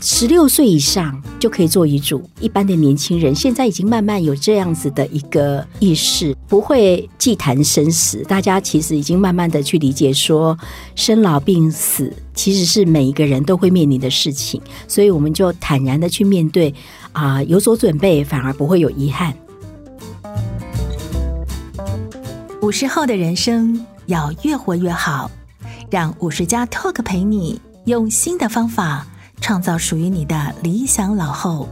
十六岁以上就可以做遗嘱，一般的年轻人现在已经慢慢有这样子的一个意识，不会忌谈生死。大家其实已经慢慢的去理解说，生老病死其实是每一个人都会面临的事情，所以我们就坦然的去面对，啊、有所准备，反而不会有遗憾。五十后的人生要越活越好，让五十加 Talk 陪你用新的方法。创造属于你的理想老后。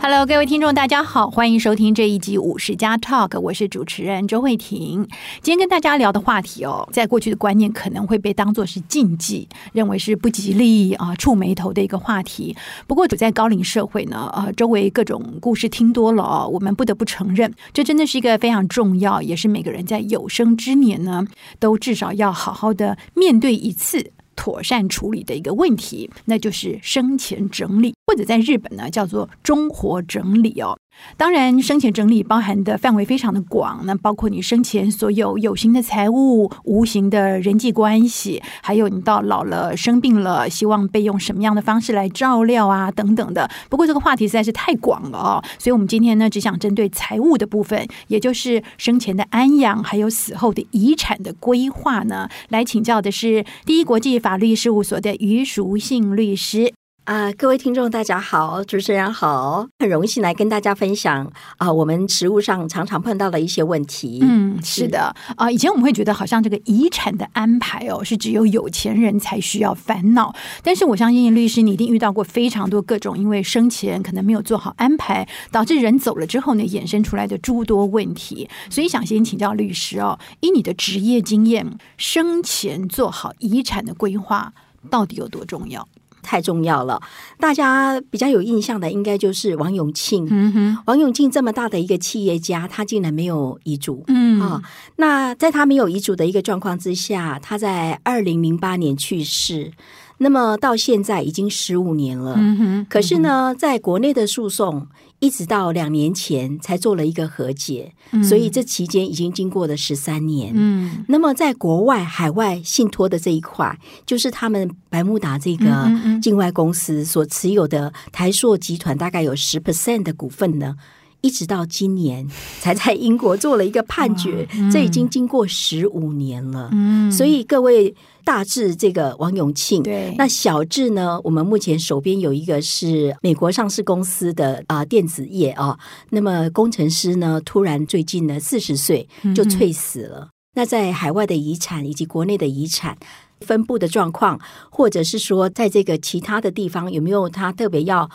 Hello，各位听众，大家好，欢迎收听这一集五十加 Talk，我是主持人周慧婷。今天跟大家聊的话题哦，在过去的观念可能会被当作是禁忌，认为是不吉利啊、触霉头的一个话题。不过，处在高龄社会呢，呃，周围各种故事听多了哦，我们不得不承认，这真的是一个非常重要，也是每个人在有生之年呢，都至少要好好的面对一次。妥善处理的一个问题，那就是生前整理，或者在日本呢叫做中活整理哦。当然，生前整理包含的范围非常的广，那包括你生前所有有形的财物、无形的人际关系，还有你到老了生病了，希望被用什么样的方式来照料啊，等等的。不过这个话题实在是太广了哦，所以我们今天呢只想针对财务的部分，也就是生前的安养，还有死后的遗产的规划呢，来请教的是第一国际法律事务所的余淑信律师。啊、呃，各位听众，大家好，主持人好，很荣幸来跟大家分享啊、呃，我们实务上常常碰到的一些问题。嗯，是的，啊、呃，以前我们会觉得好像这个遗产的安排哦，是只有有钱人才需要烦恼。但是我相信律师，你一定遇到过非常多各种因为生前可能没有做好安排，导致人走了之后呢，衍生出来的诸多问题。所以想先请教律师哦，以你的职业经验，生前做好遗产的规划到底有多重要？太重要了，大家比较有印象的应该就是王永庆。嗯哼，王永庆这么大的一个企业家，他竟然没有遗嘱。嗯啊，那在他没有遗嘱的一个状况之下，他在二零零八年去世。那么到现在已经十五年了。嗯哼，可是呢，在国内的诉讼。一直到两年前才做了一个和解，嗯、所以这期间已经经过了十三年。嗯，那么在国外海外信托的这一块，就是他们百慕达这个境外公司所持有的台硕集团大概有十 percent 的股份呢，一直到今年才在英国做了一个判决，嗯、这已经经过十五年了。嗯，所以各位。大致这个王永庆，对，那小智呢？我们目前手边有一个是美国上市公司的啊电子业啊，那么工程师呢，突然最近呢四十岁就猝死了。嗯、那在海外的遗产以及国内的遗产分布的状况，或者是说在这个其他的地方有没有他特别要？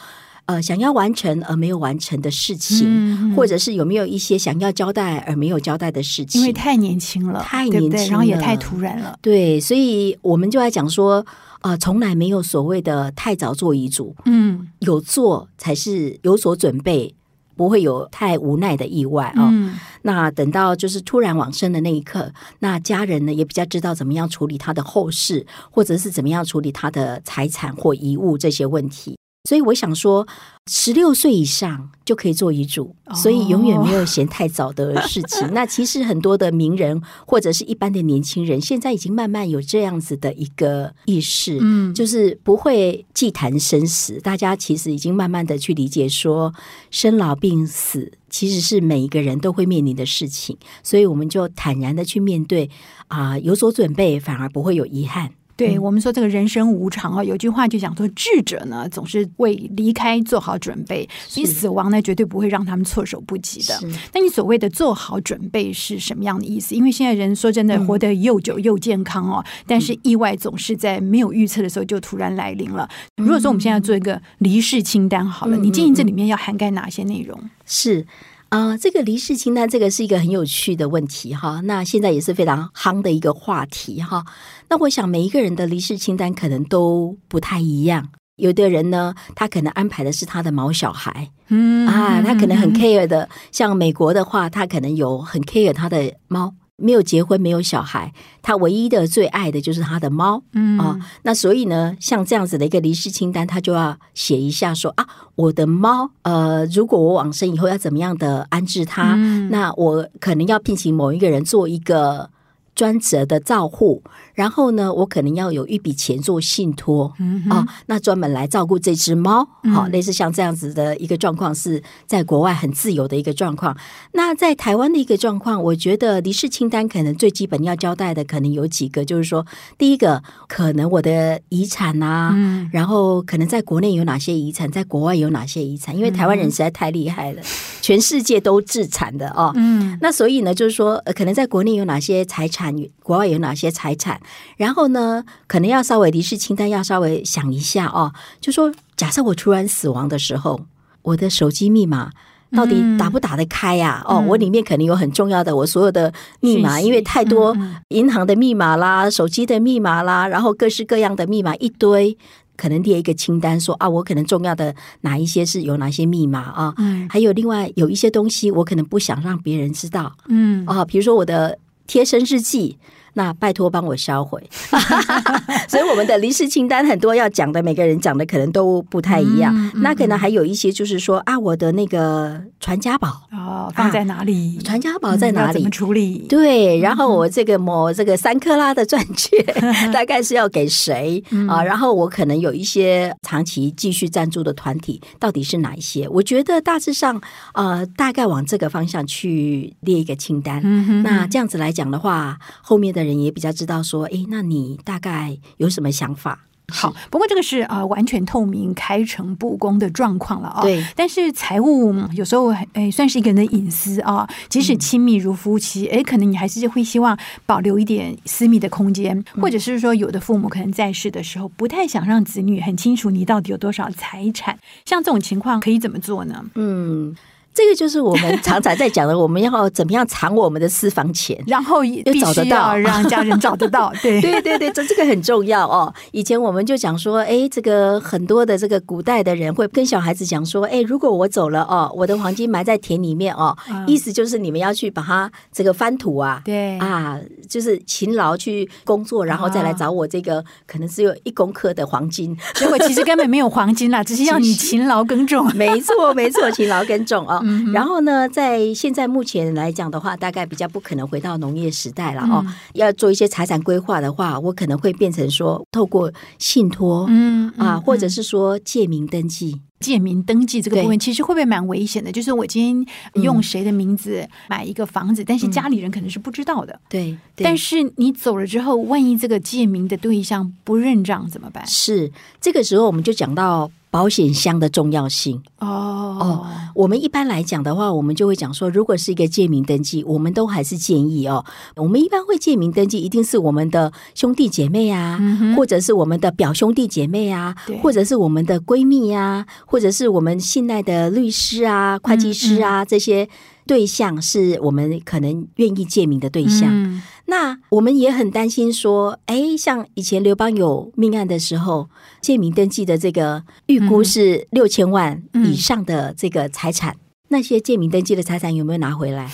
呃，想要完成而没有完成的事情，嗯、或者是有没有一些想要交代而没有交代的事情？因为太年轻了，太年轻了，对对，然后也太突然了。对，所以我们就来讲说，呃，从来没有所谓的太早做遗嘱，嗯，有做才是有所准备，不会有太无奈的意外啊。哦嗯、那等到就是突然往生的那一刻，那家人呢也比较知道怎么样处理他的后事，或者是怎么样处理他的财产或遗物这些问题。所以我想说，十六岁以上就可以做遗嘱，所以永远没有嫌太早的事情。那其实很多的名人或者是一般的年轻人，现在已经慢慢有这样子的一个意识，嗯，就是不会忌谈生死。大家其实已经慢慢的去理解说，生老病死其实是每一个人都会面临的事情，所以我们就坦然的去面对啊，有所准备，反而不会有遗憾。对我们说，这个人生无常啊，有句话就讲说，智者呢总是为离开做好准备，所以死亡呢绝对不会让他们措手不及的。那你所谓的做好准备是什么样的意思？因为现在人说真的活得又久又健康哦，但是意外总是在没有预测的时候就突然来临了。如果说我们现在做一个离世清单好了，你建议这里面要涵盖哪些内容？是。啊、呃，这个离世清单，这个是一个很有趣的问题哈。那现在也是非常夯的一个话题哈。那我想每一个人的离世清单可能都不太一样。有的人呢，他可能安排的是他的毛小孩，嗯啊，他可能很 care 的。像美国的话，他可能有很 care 他的猫。没有结婚，没有小孩，他唯一的最爱的就是他的猫，嗯。啊，那所以呢，像这样子的一个离世清单，他就要写一下说啊，我的猫，呃，如果我往生以后要怎么样的安置它，嗯、那我可能要聘请某一个人做一个专责的照护，然后呢，我可能要有一笔钱做信托，嗯啊，那专门来照顾这只猫，好，类似像这样子的一个状况，是在国外很自由的一个状况。那在台湾的一个状况，我觉得离世清单可能最基本要交代的，可能有几个，就是说，第一个，可能我的遗产啊，嗯，然后可能在国内有哪些遗产，在国外有哪些遗产，因为台湾人实在太厉害了，全世界都自产的哦，嗯，那所以呢，就是说，可能在国内有哪些财产。国外有哪些财产？然后呢，可能要稍微离世清单要稍微想一下哦。就说假设我突然死亡的时候，我的手机密码到底打不打得开呀？嗯、哦，我里面肯定有很重要的我所有的密码，因为太多银行的密码啦、手机的密码啦，然后各式各样的密码一堆，可能列一个清单说啊，我可能重要的哪一些是有哪些密码啊？嗯，还有另外有一些东西，我可能不想让别人知道。嗯，啊，比如说我的。贴身日记。那拜托帮我销毁，所以我们的临时清单很多要讲的，每个人讲的可能都不太一样。嗯嗯、那可能还有一些就是说啊，我的那个传家宝哦，放在哪里？传家宝在哪里？怎么处理？对，然后我这个某这个三克拉的钻戒，大概是要给谁啊？然后我可能有一些长期继续赞助的团体，到底是哪一些？我觉得大致上呃，大概往这个方向去列一个清单。那这样子来讲的话，后面的。人也比较知道说，哎，那你大概有什么想法？好，不过这个是呃完全透明、开诚布公的状况了啊。对，但是财务有时候哎算是一个人的隐私啊，即使亲密如夫妻，哎，可能你还是会希望保留一点私密的空间，或者是说有的父母可能在世的时候不太想让子女很清楚你到底有多少财产，像这种情况可以怎么做呢？嗯。这个就是我们常常在讲的，我们要怎么样藏我们的私房钱，然后又找得到，让家人找得到。对对对对，这这个很重要哦。以前我们就讲说，哎，这个很多的这个古代的人会跟小孩子讲说，哎，如果我走了哦，我的黄金埋在田里面哦，意思就是你们要去把它这个翻土啊，对啊，就是勤劳去工作，然后再来找我这个可能只有一公克的黄金，结果其实根本没有黄金啦，只是要你勤劳耕种。没错没错，勤劳耕种哦。然后呢，在现在目前来讲的话，大概比较不可能回到农业时代了哦。嗯、要做一些财产规划的话，我可能会变成说，透过信托，嗯，嗯啊，或者是说借名登记。借名登记这个部分，其实会不会蛮危险的？就是我今天用谁的名字买一个房子，嗯、但是家里人可能是不知道的。对，对但是你走了之后，万一这个借名的对象不认账怎么办？是这个时候，我们就讲到。保险箱的重要性。哦。哦，我们一般来讲的话，我们就会讲说，如果是一个借名登记，我们都还是建议哦，我们一般会借名登记，一定是我们的兄弟姐妹啊，嗯、或者是我们的表兄弟姐妹啊，或者是我们的闺蜜啊，或者是我们信赖的律师啊、会计师啊、嗯嗯、这些。对象是我们可能愿意借名的对象，嗯、那我们也很担心说，哎，像以前刘邦有命案的时候，借名登记的这个预估是六千万以上的这个财产，嗯、那些借名登记的财产有没有拿回来？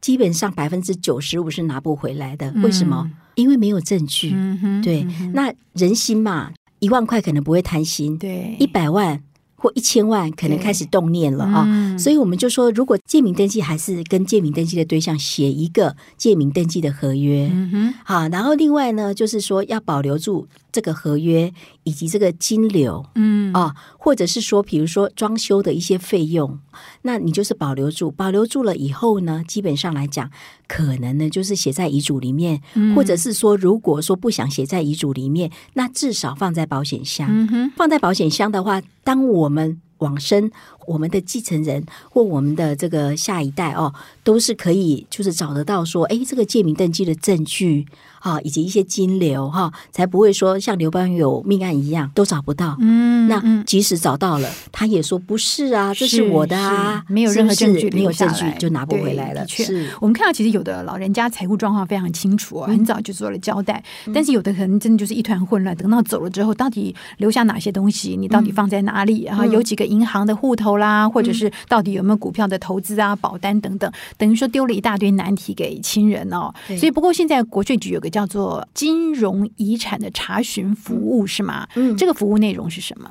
基本上百分之九十五是拿不回来的。为什么？嗯、因为没有证据。嗯、对，嗯、那人心嘛，一万块可能不会贪心，对，一百万。或一千万可能开始动念了啊，嗯、所以我们就说，如果借名登记，还是跟借名登记的对象写一个借名登记的合约，嗯哼，好，然后另外呢，就是说要保留住这个合约以及这个金流，嗯。啊，或者是说，比如说装修的一些费用，那你就是保留住，保留住了以后呢，基本上来讲，可能呢就是写在遗嘱里面，嗯、或者是说，如果说不想写在遗嘱里面，那至少放在保险箱，嗯，放在保险箱的话，当我们往生，我们的继承人或我们的这个下一代哦，都是可以就是找得到说，哎，这个借名登记的证据啊，以及一些金流哈，才不会说像刘邦有命案一样都找不到。嗯，那即使找到了，他也说不是啊，这是我的啊，没有任何证据，没有证据就拿不回来了。的确，我们看到其实有的老人家财务状况非常清楚，很早就做了交代，但是有的可能真的就是一团混乱，等到走了之后，到底留下哪些东西？你到底放在哪里？然后有几个。银行的户头啦，或者是到底有没有股票的投资啊、保单等等，等于说丢了一大堆难题给亲人哦。所以，不过现在国税局有个叫做金融遗产的查询服务，是吗？嗯，这个服务内容是什么？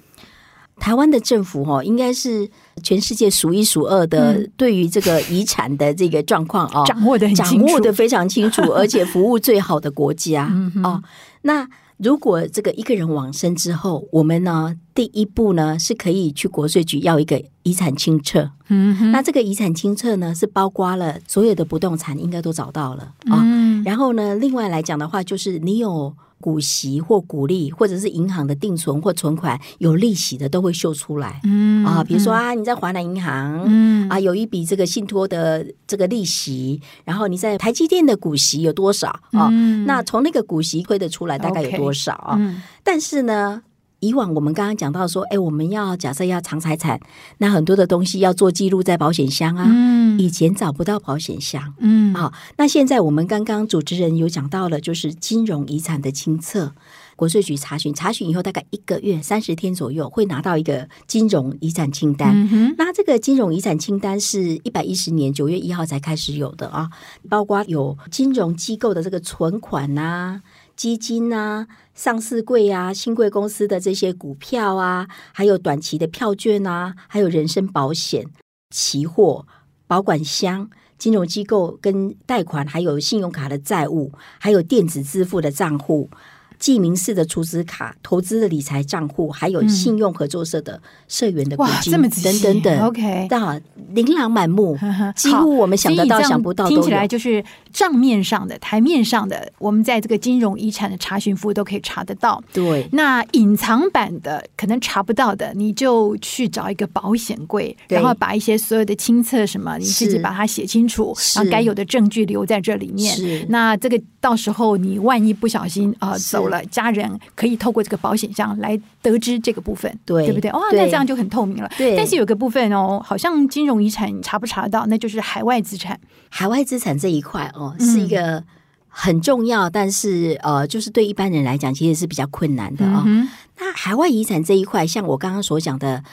台湾的政府哦，应该是全世界数一数二的，对于这个遗产的这个状况哦，掌握的掌握的非常清楚，而且服务最好的国家 哦。那如果这个一个人往生之后，我们呢，第一步呢是可以去国税局要一个遗产清册。嗯，那这个遗产清册呢是包括了所有的不动产，应该都找到了啊。然后呢，另外来讲的话，就是你有。股息或股利，或者是银行的定存或存款有利息的，都会秀出来。嗯啊，比如说啊，你在华南银行，嗯啊，有一笔这个信托的这个利息，然后你在台积电的股息有多少啊？嗯、那从那个股息推得出来大概有多少啊但是呢。以往我们刚刚讲到说，哎，我们要假设要藏财产，那很多的东西要做记录在保险箱啊。嗯，以前找不到保险箱。嗯，好，那现在我们刚刚主持人有讲到了，就是金融遗产的清册，国税局查询，查询以后大概一个月三十天左右会拿到一个金融遗产清单。那这个金融遗产清单是一百一十年九月一号才开始有的啊，包括有金融机构的这个存款啊。基金啊，上市柜啊，新贵公司的这些股票啊，还有短期的票券啊，还有人身保险、期货、保管箱、金融机构跟贷款，还有信用卡的债务，还有电子支付的账户。记名式的储值卡、投资的理财账户，还有信用合作社的社员的股金等等等，OK，到琳琅满目，几乎我们想得到、想不到，听起来就是账面上的、台面上的，我们在这个金融遗产的查询服务都可以查得到。对，那隐藏版的可能查不到的，你就去找一个保险柜，然后把一些所有的清册什么，你自己把它写清楚，然后该有的证据留在这里面。是，那这个到时候你万一不小心啊走。了，家人可以透过这个保险箱来得知这个部分，对，对不对？哇，那这样就很透明了。对，但是有个部分哦，好像金融遗产查不查得到，那就是海外资产。海外资产这一块哦，是一个很重要，嗯、但是呃，就是对一般人来讲，其实是比较困难的啊、哦。嗯、那海外遗产这一块，像我刚刚所讲的，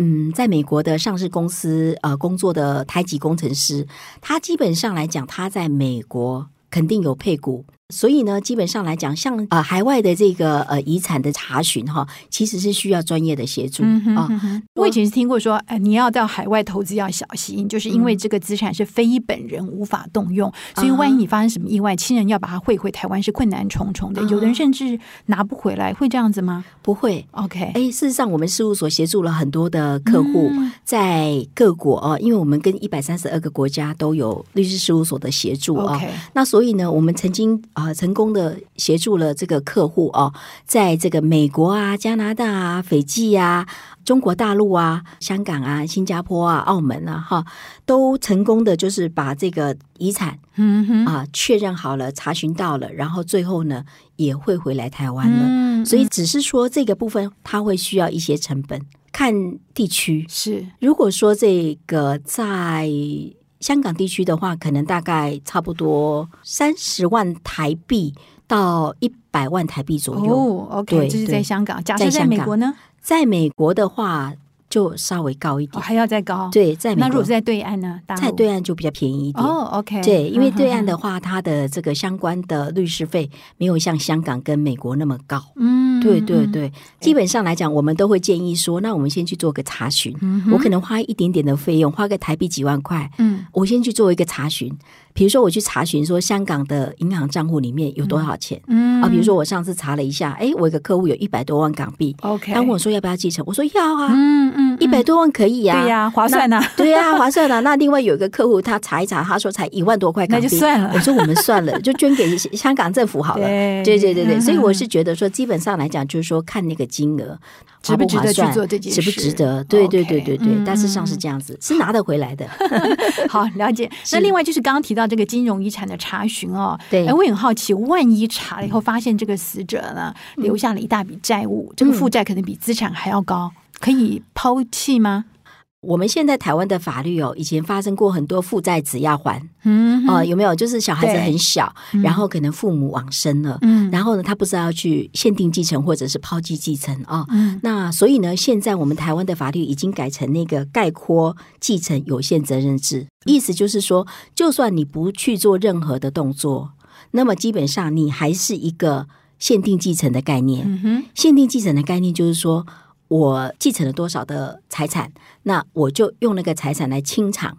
嗯，在美国的上市公司呃工作的台籍工程师，他基本上来讲，他在美国肯定有配股。所以呢，基本上来讲，像呃海外的这个呃遗产的查询哈，其实是需要专业的协助啊。嗯哼嗯我以前是听过说，哎，你要到海外投资要小心，就是因为这个资产是非本人无法动用，嗯、所以万一你发生什么意外，亲人要把它汇回台湾是困难重重的。有的人甚至拿不回来，会这样子吗？不会。OK，哎，事实上，我们事务所协助了很多的客户在各国哦，因为我们跟一百三十二个国家都有律师事务所的协助啊。Okay 那所以呢，我们曾经。啊，成功的协助了这个客户哦，在这个美国啊、加拿大啊、斐济啊、中国大陆啊、香港啊、新加坡啊、澳门啊，哈，都成功的就是把这个遗产，嗯哼啊确认好了、查询到了，然后最后呢也会回来台湾了。所以只是说这个部分它会需要一些成本，看地区是。如果说这个在。香港地区的话，可能大概差不多三十万台币到一百万台币左右。哦，OK，对这是在香港。假设在美国呢？在美国的话。就稍微高一点，还要再高。对，在，那如果在对岸呢？在对岸就比较便宜一点。哦，OK。对，因为对岸的话，它的这个相关的律师费没有像香港跟美国那么高。嗯，对对对。基本上来讲，我们都会建议说，那我们先去做个查询。嗯我可能花一点点的费用，花个台币几万块。嗯，我先去做一个查询。比如说，我去查询说香港的银行账户里面有多少钱。嗯啊，比如说我上次查了一下，哎，我一个客户有一百多万港币。OK，他问我说要不要继承，我说要啊。嗯嗯。一百多万可以呀，对呀，划算呐，对呀，划算呐。那另外有一个客户，他查一查，他说才一万多块港币，那就算了。我说我们算了，就捐给香港政府好了。对对对对，所以我是觉得说，基本上来讲，就是说看那个金额值不值得去做这件事，值不值得？对对对对对，大致上是这样子，是拿得回来的。好，了解。那另外就是刚刚提到这个金融遗产的查询哦，对，哎，我很好奇，万一查了以后发现这个死者呢留下了一大笔债务，这个负债可能比资产还要高。可以抛弃吗？我们现在台湾的法律哦，以前发生过很多负债子要还，嗯哼，哦，有没有？就是小孩子很小，然后可能父母往生了，嗯，然后呢，他不知道要去限定继承或者是抛弃继承啊，哦。嗯、那所以呢，现在我们台湾的法律已经改成那个概括继承有限责任制，意思就是说，就算你不去做任何的动作，那么基本上你还是一个限定继承的概念。限定继承的概念就是说。我继承了多少的财产，那我就用那个财产来清偿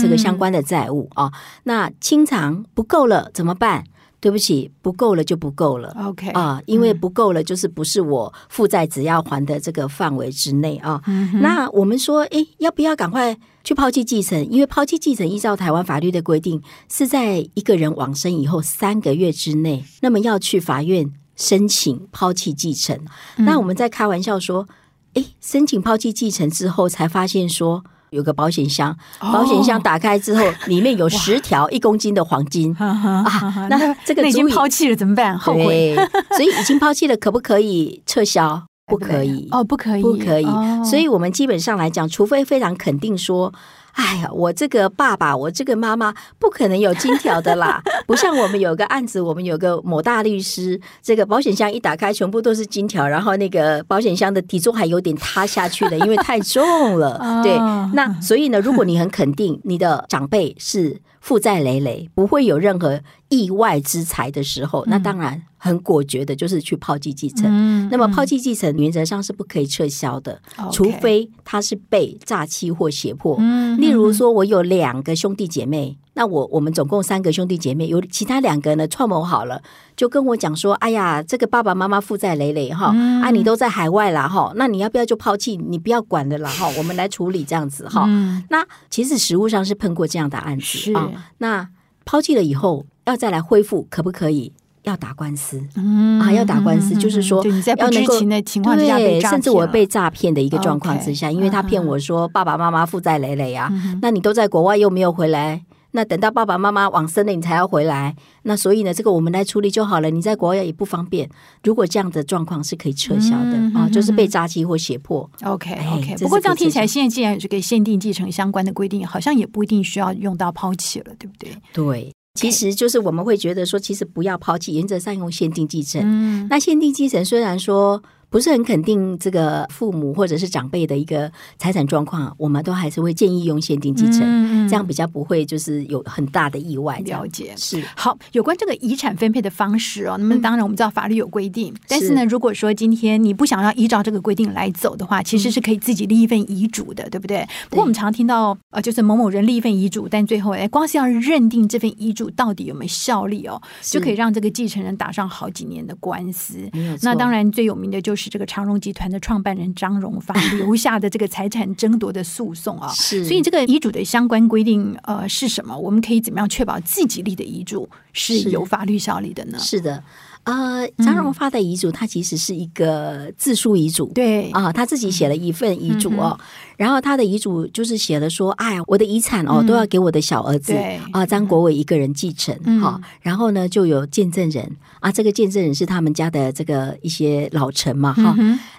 这个相关的债务啊、哦。那清偿不够了怎么办？对不起，不够了就不够了。OK 啊，因为不够了，就是不是我负债只要还的这个范围之内啊。嗯、那我们说，哎，要不要赶快去抛弃继承？因为抛弃继承依照台湾法律的规定，是在一个人往生以后三个月之内，那么要去法院申请抛弃继承。嗯、那我们在开玩笑说，哎，申请抛弃继承之后，才发现说。有个保险箱，保险箱打开之后，哦、里面有十条一公斤的黄金啊！那这个已经抛弃了怎么办？后悔，所以已经抛弃了，可不可以撤销？不可以哦，不可以，不可以。哦、所以我们基本上来讲，除非非常肯定说。哎呀，我这个爸爸，我这个妈妈不可能有金条的啦！不像我们有个案子，我们有个某大律师，这个保险箱一打开，全部都是金条，然后那个保险箱的底座还有点塌下去了，因为太重了。对，那所以呢，如果你很肯定你的长辈是负债累累，不会有任何意外之财的时候，那当然。很果决的，就是去抛弃继承。那么抛弃继承原则上是不可以撤销的，嗯、除非他是被诈欺或胁迫。嗯、例如说，我有两个兄弟姐妹，嗯、那我我们总共三个兄弟姐妹，有其他两个呢串谋好了，就跟我讲说：“哎呀，这个爸爸妈妈负债累累哈，嗯、啊，你都在海外了哈，那你要不要就抛弃？你不要管的了啦哈，我们来处理这样子哈。嗯”那其实实务上是碰过这样的案子是啊。那抛弃了以后要再来恢复，可不可以？要打官司，嗯、啊，要打官司，嗯、就是说你在不能够的情况下被诈骗，甚至我被诈骗的一个状况之下，Okay, 因为他骗我说爸爸妈妈负债累累啊，嗯、那你都在国外又没有回来，那等到爸爸妈妈往生了你才要回来，那所以呢，这个我们来处理就好了，你在国外也不方便。如果这样的状况是可以撤销的、嗯、啊，就是被诈欺或胁迫。OK OK，不过这样听起来，现在既然有这个限定继承相关的规定，好像也不一定需要用到抛弃了，对不对？对。其实就是我们会觉得说，其实不要抛弃，原则上用限定继承。嗯，那限定继承虽然说。不是很肯定这个父母或者是长辈的一个财产状况，我们都还是会建议用限定继承，嗯、这样比较不会就是有很大的意外。了解是好。有关这个遗产分配的方式哦，那么当然我们知道法律有规定，嗯、但是呢，如果说今天你不想要依照这个规定来走的话，其实是可以自己立一份遗嘱的，对不对？对，不过我们常常听到呃，就是某某人立一份遗嘱，但最后哎，光是要认定这份遗嘱到底有没有效力哦，就可以让这个继承人打上好几年的官司。那当然最有名的就是。是这个长荣集团的创办人张荣发 留下的这个财产争夺的诉讼啊，是，所以这个遗嘱的相关规定呃是什么？我们可以怎么样确保自己立的遗嘱是有法律效力的呢？是，是的。呃，张荣发的遗嘱，他其实是一个自书遗嘱，对啊，他自己写了一份遗嘱哦。然后他的遗嘱就是写了说，哎呀，我的遗产哦都要给我的小儿子啊张国伟一个人继承哈。然后呢，就有见证人啊，这个见证人是他们家的这个一些老臣嘛哈。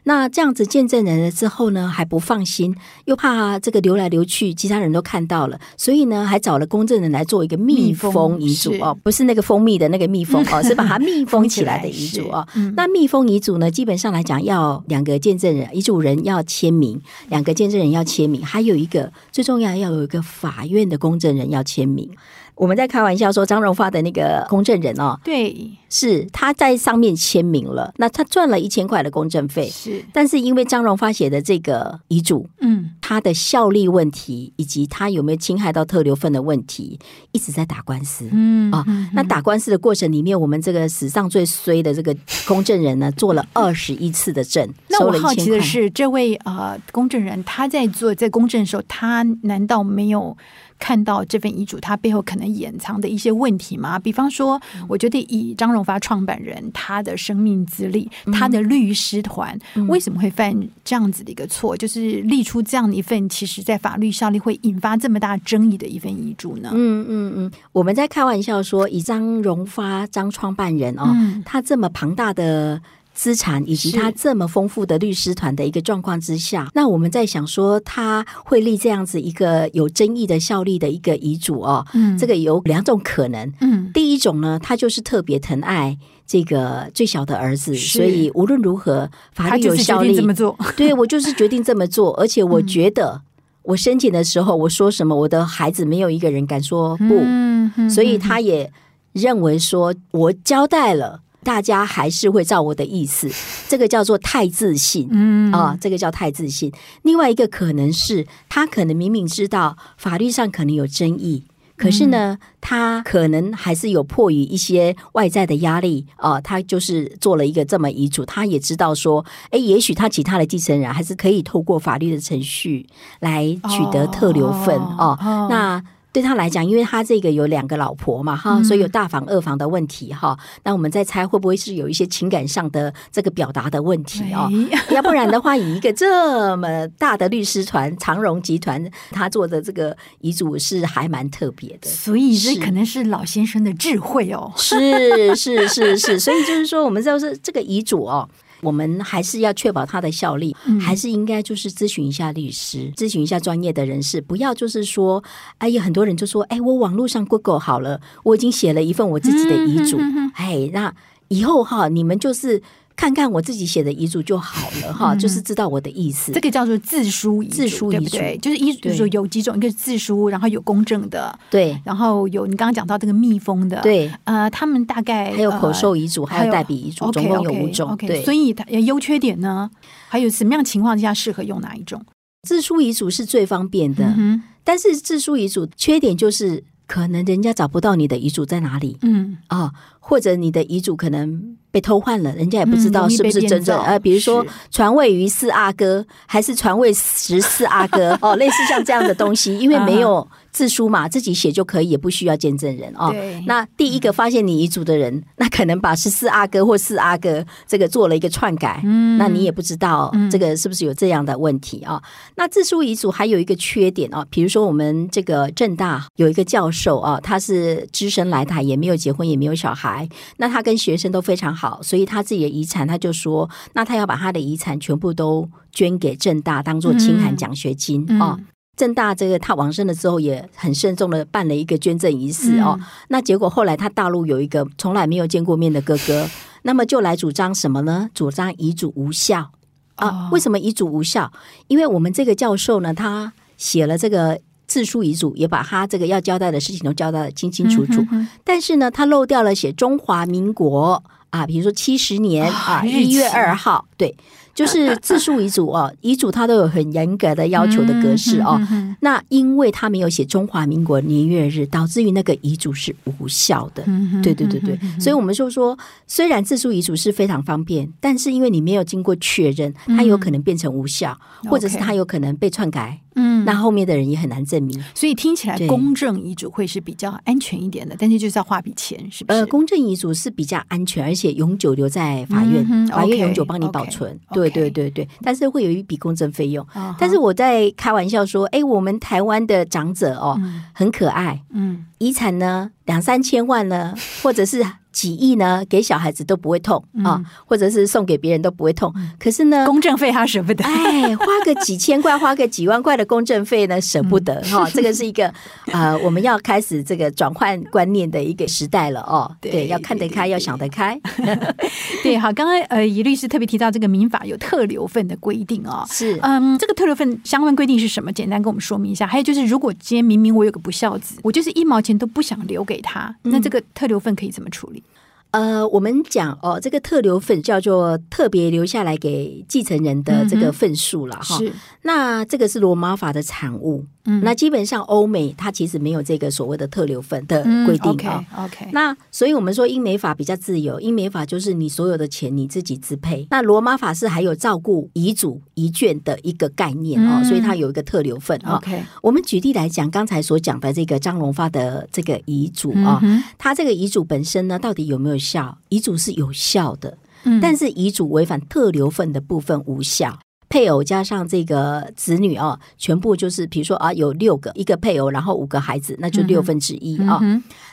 那这样子见证人了之后呢，还不放心，又怕这个流来流去，其他人都看到了，所以呢，还找了公证人来做一个密封遗嘱哦，不是那个蜂蜜的那个密封哦，是把它密封。起来的遗嘱哦，嗯、那密封遗嘱呢？基本上来讲，要两个见证人，遗嘱人要签名，两个见证人要签名，还有一个最重要，要有一个法院的公证人要签名。我们在开玩笑说，张荣发的那个公证人哦，对，是他在上面签名了，那他赚了一千块的公证费，是，但是因为张荣发写的这个遗嘱，嗯，他的效力问题以及他有没有侵害到特留份的问题，一直在打官司，嗯啊，那打官司的过程里面，我们这个史上最衰的这个公证人呢，做了 二十一次的证，那我好奇的是，这位呃公证人他在做在公证的时候，他难道没有？看到这份遗嘱，它背后可能掩藏的一些问题吗？比方说，我觉得以张荣发创办人他的生命资历，嗯、他的律师团为什么会犯这样子的一个错？就是立出这样的一份，其实在法律效力会引发这么大争议的一份遗嘱呢？嗯嗯嗯，我们在开玩笑说，以张荣发张创办人哦，嗯、他这么庞大的。资产以及他这么丰富的律师团的一个状况之下，那我们在想说他会立这样子一个有争议的效力的一个遗嘱哦，嗯，这个有两种可能，嗯，第一种呢，他就是特别疼爱这个最小的儿子，所以无论如何法律有效力。这么做，对，我就是决定这么做，而且我觉得我申请的时候我说什么，我的孩子没有一个人敢说不，嗯，所以他也认为说我交代了。大家还是会照我的意思，这个叫做太自信，嗯啊，这个叫太自信。另外一个可能是他可能明明知道法律上可能有争议。可是呢，他可能还是有迫于一些外在的压力哦、呃，他就是做了一个这么遗嘱。他也知道说，哎，也许他其他的继承人还是可以透过法律的程序来取得特留份哦，哦。那。对他来讲，因为他这个有两个老婆嘛，哈，所以有大房二房的问题哈。那我们在猜会不会是有一些情感上的这个表达的问题哦？要不然的话，以一个这么大的律师团长荣集团，他做的这个遗嘱是还蛮特别的。所以这可能是老先生的智慧哦。是是是是，所以就是说，我们知道是这个遗嘱哦。我们还是要确保它的效力，还是应该就是咨询一下律师，咨询一下专业的人士，不要就是说，哎有，很多人就说，哎，我网络上 Google 好了，我已经写了一份我自己的遗嘱，哎，那以后哈，你们就是。看看我自己写的遗嘱就好了哈，就是知道我的意思。这个叫做自书遗嘱，自书遗嘱就是遗嘱有几种，一个是自书，然后有公证的，对，然后有你刚刚讲到这个密封的，对，呃，他们大概还有口授遗嘱，还有代笔遗嘱，总共有五种。对，所以它优缺点呢，还有什么样情况下适合用哪一种？自书遗嘱是最方便的，但是自书遗嘱缺点就是可能人家找不到你的遗嘱在哪里，嗯啊，或者你的遗嘱可能。被偷换了，人家也不知道是不是真正。呃，比如说传位于四阿哥，还是传位十四阿哥 哦，类似像这样的东西，因为没有 字书嘛，自己写就可以，也不需要见证人哦。那第一个发现你遗嘱的人，那可能把十四阿哥或四阿哥这个做了一个篡改，嗯，那你也不知道这个是不是有这样的问题啊？那自书遗嘱还有一个缺点哦，比如说我们这个政大有一个教授啊，他是只身来台，也没有结婚，也没有小孩，那他跟学生都非常好。好，所以他自己的遗产，他就说，那他要把他的遗产全部都捐给正大，当做清寒奖学金、嗯、哦。正大这个他往生了之后，也很慎重的办了一个捐赠仪式哦。嗯、那结果后来他大陆有一个从来没有见过面的哥哥，那么就来主张什么呢？主张遗嘱无效啊？哦、为什么遗嘱无效？因为我们这个教授呢，他写了这个。自书遗嘱也把他这个要交代的事情都交代的清清楚楚，但是呢，他漏掉了写中华民国啊，比如说七十年啊，一月二号，对。就是自述遗嘱哦，遗嘱它都有很严格的要求的格式哦。那因为他没有写中华民国年月日，导致于那个遗嘱是无效的。对对对对，所以我们就说，虽然自述遗嘱是非常方便，但是因为你没有经过确认，它有可能变成无效，或者是它有可能被篡改。嗯，那后面的人也很难证明。所以听起来公证遗嘱会是比较安全一点的，但是就是要花笔钱，是不是？呃，公证遗嘱是比较安全，而且永久留在法院，法院永久帮你保存。对。对对对对，但是会有一笔公证费用。Uh huh. 但是我在开玩笑说，哎，我们台湾的长者哦，嗯、很可爱，嗯，遗产呢两三千万呢，或者是。几亿呢？给小孩子都不会痛啊，或者是送给别人都不会痛。可是呢，公证费他舍不得。哎，花个几千块，花个几万块的公证费呢，舍不得哈。这个是一个呃，我们要开始这个转换观念的一个时代了哦。对，要看得开，要想得开。对，好，刚刚呃，仪律师特别提到这个民法有特留份的规定哦。是，嗯，这个特留份相关规定是什么？简单跟我们说明一下。还有就是，如果今天明明我有个不孝子，我就是一毛钱都不想留给他，那这个特留份可以怎么处理？呃，我们讲哦，这个特留份叫做特别留下来给继承人的这个份数了哈。是，那这个是罗马法的产物。嗯，那基本上欧美它其实没有这个所谓的特留份的规定啊。嗯、OK，, okay 那所以我们说英美法比较自由，英美法就是你所有的钱你自己支配。那罗马法是还有照顾遗嘱遗眷的一个概念哦，嗯、所以它有一个特留份啊。OK，我们举例来讲，刚才所讲的这个张荣发的这个遗嘱啊，嗯、他这个遗嘱本身呢，到底有没有效？遗嘱是有效的，嗯、但是遗嘱违反特留份的部分无效。配偶加上这个子女哦，全部就是，比如说啊，有六个，一个配偶，然后五个孩子，那就六分之一啊。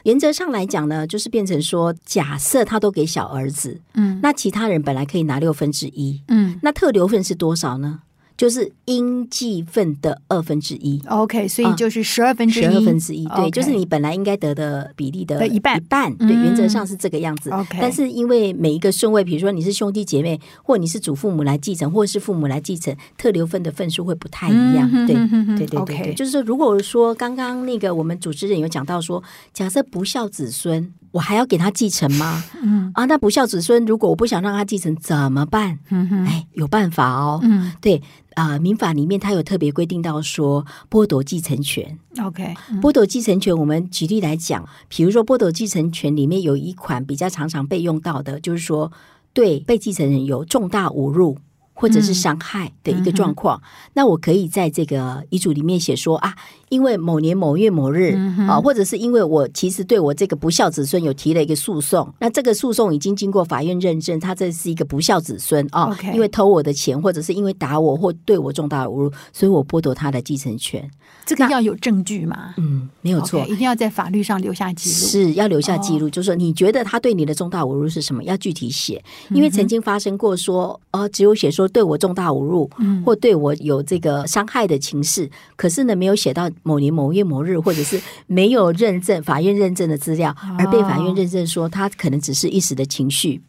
原则上来讲呢，就是变成说，假设他都给小儿子，嗯，那其他人本来可以拿六分之一，嗯，那特留份是多少呢？就是应继份的二分之一，OK，所以就是十二分之一，十二分之一，对，就是你本来应该得的比例的一半，一半，对，原则上是这个样子。OK，但是因为每一个顺位，比如说你是兄弟姐妹，或你是祖父母来继承，或是父母来继承，特留份的份数会不太一样。对，对，对，对，对，就是说，如果说刚刚那个我们主持人有讲到说，假设不孝子孙。我还要给他继承吗？嗯啊，那不孝子孙，如果我不想让他继承怎么办？嗯哼，哎，有办法哦。嗯对啊，民法里面它有特别规定到说剥夺继承权。，OK，剥夺继承权，我们举例来讲，比如说剥夺继承权里面有一款比较常常被用到的，就是说对被继承人有重大侮辱。或者是伤害的一个状况，嗯、那我可以在这个遗嘱里面写说啊，因为某年某月某日、嗯、啊，或者是因为我其实对我这个不孝子孙有提了一个诉讼，那这个诉讼已经经过法院认证，他这是一个不孝子孙啊，Okay. 因为偷我的钱，或者是因为打我或对我重大侮辱，所以我剥夺他的继承权。这个要有证据吗？嗯，没有错，okay, 一定要在法律上留下记录，是要留下记录。哦、就是说，你觉得他对你的重大侮辱是什么？要具体写，因为曾经发生过说，哦、呃，只有写说对我重大侮辱，嗯，或对我有这个伤害的情事，可是呢，没有写到某年某月某日，或者是 没有认证法院认证的资料，而被法院认证说他可能只是一时的情绪。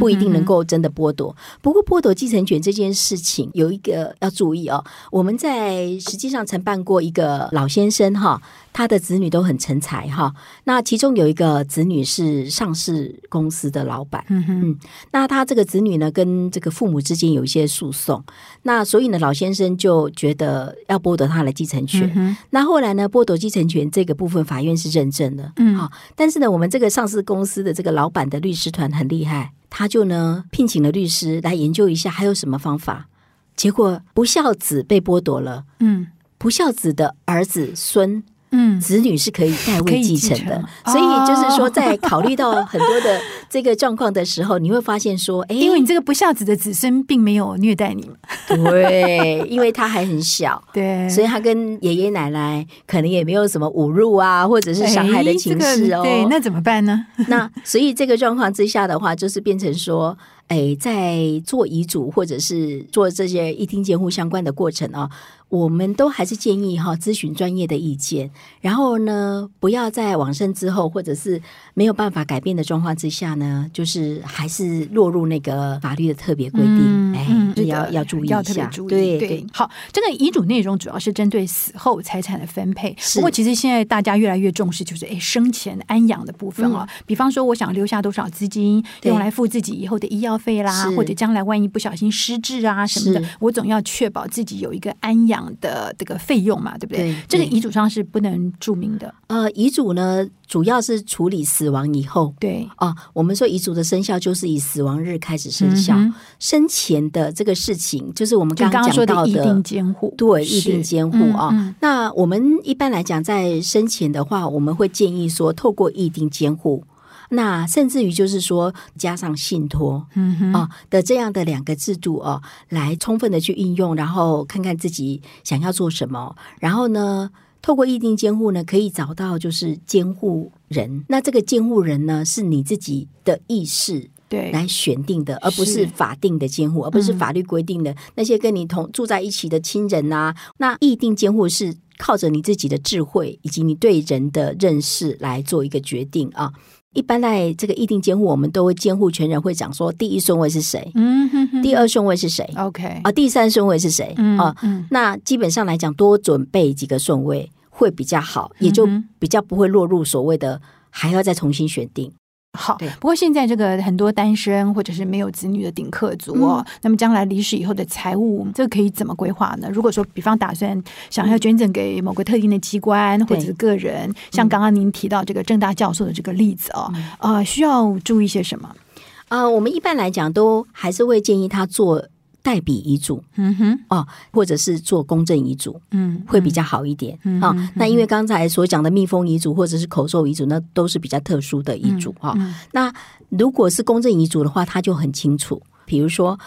不一定能够真的剥夺。不过剥夺继承权这件事情有一个要注意哦。我们在实际上曾办过一个老先生哈，他的子女都很成才哈。那其中有一个子女是上市公司的老板，嗯哼，那他这个子女呢，跟这个父母之间有一些诉讼，那所以呢，老先生就觉得要剥夺他的继承权。那后来呢，剥夺继承权这个部分法院是认证的，嗯，好。但是呢，我们这个上市公司的这个老板的律师团很厉害。他就呢聘请了律师来研究一下还有什么方法，结果不孝子被剥夺了，嗯，不孝子的儿子孙。嗯，子女是可以代位继承的，承。所以就是说，在考虑到很多的这个状况的时候，你会发现说，哎，因为你这个不孝子的子孙并没有虐待你，对，因为他还很小，对，所以他跟爷爷奶奶可能也没有什么侮辱啊，或者是伤害的情事哦，这个、对，那怎么办呢？那所以这个状况之下的话，就是变成说。哎，在做遗嘱或者是做这些一听监护相关的过程啊，我们都还是建议哈咨询专业的意见。然后呢，不要在往生之后或者是没有办法改变的状况之下呢，就是还是落入那个法律的特别规定。哎，嗯、要要注意一下，特别注意。对好，这个遗嘱内容主要是针对死后财产的分配。不过，其实现在大家越来越重视，就是哎生前安养的部分啊。嗯、比方说，我想留下多少资金用来付自己以后的医药费啦，或者将来万一不小心失智啊什么的，我总要确保自己有一个安养的这个费用嘛，对不对？对这个遗嘱上是不能注明的。呃，遗嘱呢，主要是处理死亡以后。对啊、呃，我们说遗嘱的生效就是以死亡日开始生效，嗯、生前的这个事情就是我们刚刚讲到的意定监护，对，意定监护啊。嗯嗯、那我们一般来讲，在生前的话，我们会建议说，透过意定监护。那甚至于就是说，加上信托，嗯哼啊的这样的两个制度哦，来充分的去运用，然后看看自己想要做什么，然后呢，透过意定监护呢，可以找到就是监护人。那这个监护人呢，是你自己的意识对来选定的，而不是法定的监护，而不是法律规定的、嗯、那些跟你同住在一起的亲人啊。那意定监护是靠着你自己的智慧以及你对人的认识来做一个决定啊。一般在这个议定监护，我们都会监护权人会讲说，第一顺位是谁？嗯哼哼，第二顺位是谁？OK 啊，第三顺位是谁？嗯啊，那基本上来讲，多准备几个顺位会比较好，也就比较不会落入所谓的还要再重新选定。好，不过现在这个很多单身或者是没有子女的顶客族哦，嗯、那么将来离世以后的财务，这个可以怎么规划呢？如果说比方打算想要捐赠给某个特定的机关或者是个人，对像刚刚您提到这个郑大教授的这个例子哦，啊、嗯呃，需要注意些什么？啊、呃，我们一般来讲都还是会建议他做。代笔遗嘱，嗯哼，哦，或者是做公证遗嘱，嗯，会比较好一点，嗯，啊，那因为刚才所讲的密封遗嘱或者是口授遗嘱，那都是比较特殊的遗嘱啊。那如果是公证遗嘱的话，他就很清楚，比如说。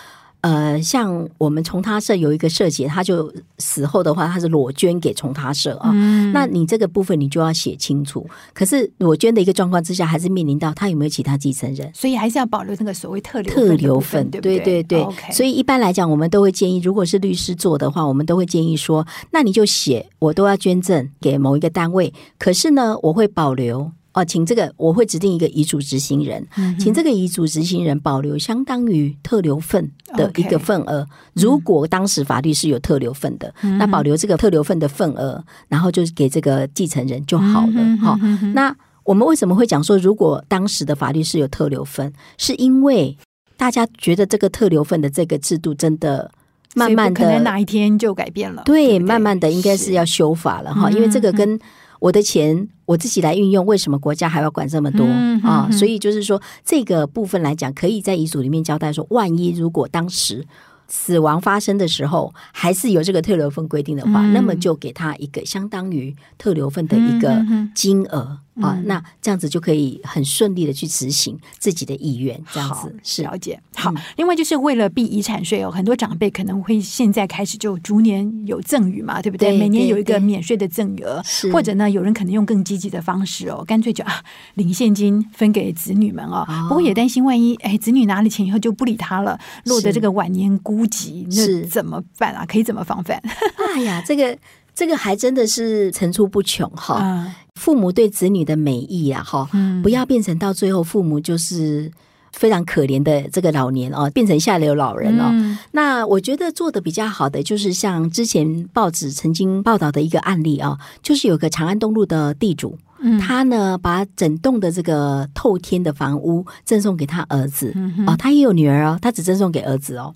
呃，像我们从他社有一个社姐，他就死后的话，他是裸捐给从他社啊。嗯、那你这个部分你就要写清楚。可是裸捐的一个状况之下，还是面临到他有没有其他继承人，所以还是要保留那个所谓特留特留份，对对对对。Okay 所以一般来讲，我们都会建议，如果是律师做的话，我们都会建议说，那你就写我都要捐赠给某一个单位，可是呢，我会保留。哦，请这个我会指定一个遗嘱执行人，嗯、请这个遗嘱执行人保留相当于特留份的一个份额。如果当时法律是有特留份的，嗯、那保留这个特留份的份额，然后就给这个继承人就好了。哈、嗯，那我们为什么会讲说，如果当时的法律是有特留份，是因为大家觉得这个特留份的这个制度真的慢慢的，可能哪一天就改变了。对，对对慢慢的应该是要修法了哈，因为这个跟我的钱我自己来运用，为什么国家还要管这么多啊？所以就是说，这个部分来讲，可以在遗嘱里面交代说，万一如果当时。死亡发生的时候，还是有这个特留分规定的话，嗯、那么就给他一个相当于特留分的一个金额。嗯啊，那这样子就可以很顺利的去执行自己的意愿，这样子是了解。好，另外就是为了避遗产税哦，很多长辈可能会现在开始就逐年有赠与嘛，对不对？每年有一个免税的赠与额，或者呢，有人可能用更积极的方式哦，干脆就啊领现金分给子女们哦。不过也担心万一哎子女拿了钱以后就不理他了，落得这个晚年孤寂，那怎么办啊？可以怎么防范？哎呀，这个。这个还真的是层出不穷哈，父母对子女的美意啊哈，不要变成到最后父母就是非常可怜的这个老年哦，变成下流老人哦。那我觉得做的比较好的就是像之前报纸曾经报道的一个案例啊，就是有个长安东路的地主，他呢把整栋的这个透天的房屋赠送给他儿子哦，他也有女儿哦，他只赠送给儿子哦。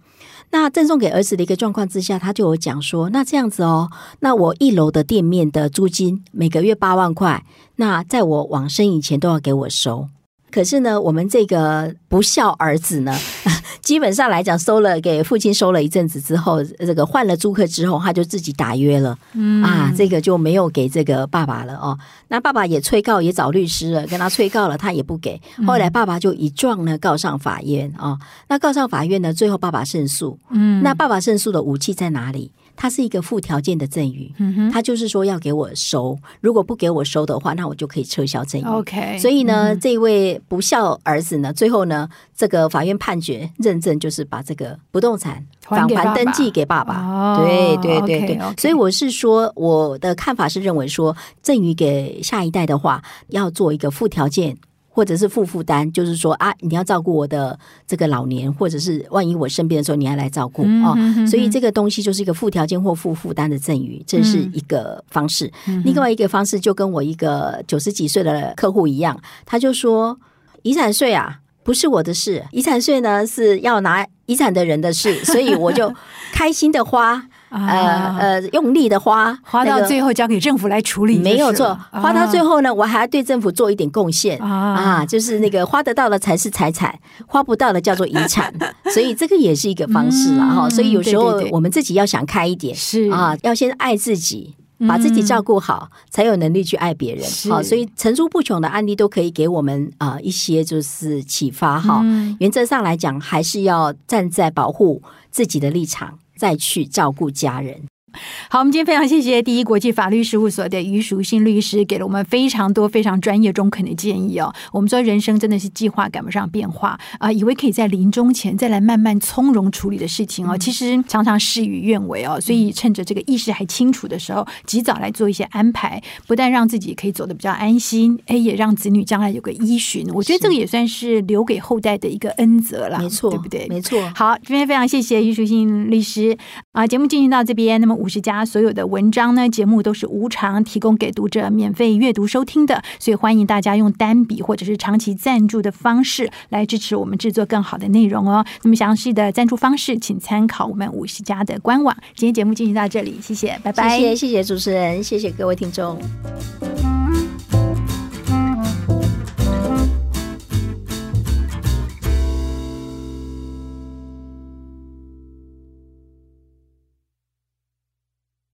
那赠送给儿子的一个状况之下，他就有讲说，那这样子哦，那我一楼的店面的租金每个月八万块，那在我往生以前都要给我收。可是呢，我们这个不孝儿子呢，基本上来讲，收了给父亲收了一阵子之后，这个换了租客之后，他就自己打约了，嗯啊，这个就没有给这个爸爸了哦。那爸爸也催告，也找律师了，跟他催告了，他也不给。后来爸爸就一状呢告上法院啊，那告上法院呢，最后爸爸胜诉。嗯，那爸爸胜诉的武器在哪里？他是一个附条件的赠与，他就是说要给我收，如果不给我收的话，那我就可以撤销赠与。OK，所以呢，这位不孝儿子呢，最后呢，这个法院判决认证就是把这个不动产返还登记给爸爸。对对对对，所以我是说，我的看法是认为说，赠与给下一代的话，要做一个附条件。或者是负负担，就是说啊，你要照顾我的这个老年，或者是万一我生病的时候，你还来照顾哦。所以这个东西就是一个附条件或负负担的赠与，这是一个方式。嗯、另外一个方式就跟我一个九十几岁的客户一样，他就说遗产税啊不是我的事，遗产税呢是要拿遗产的人的事，所以我就开心的花。呃呃，用力的花，花到最后交给政府来处理，没有错。花到最后呢，我还要对政府做一点贡献啊，就是那个花得到的才是财产，花不到的叫做遗产。所以这个也是一个方式了哈。所以有时候我们自己要想开一点，是啊，要先爱自己，把自己照顾好，才有能力去爱别人。好，所以层出不穷的案例都可以给我们啊一些就是启发哈。原则上来讲，还是要站在保护自己的立场。再去照顾家人。好，我们今天非常谢谢第一国际法律事务所的余淑信律师，给了我们非常多非常专业中肯的建议哦。我们说人生真的是计划赶不上变化啊、呃，以为可以在临终前再来慢慢从容处理的事情哦，其实常常事与愿违哦。所以趁着这个意识还清楚的时候，及早来做一些安排，不但让自己可以走得比较安心，哎，也让子女将来有个依循。我觉得这个也算是留给后代的一个恩泽了，没错，对不对？没错。好，今天非常谢谢余淑信律师啊，节目进行到这边，那么。五十家所有的文章呢，节目都是无偿提供给读者免费阅读收听的，所以欢迎大家用单笔或者是长期赞助的方式来支持我们制作更好的内容哦。那么详细的赞助方式，请参考我们五十家的官网。今天节目进行到这里，谢谢，拜拜。谢谢，谢谢主持人，谢谢各位听众。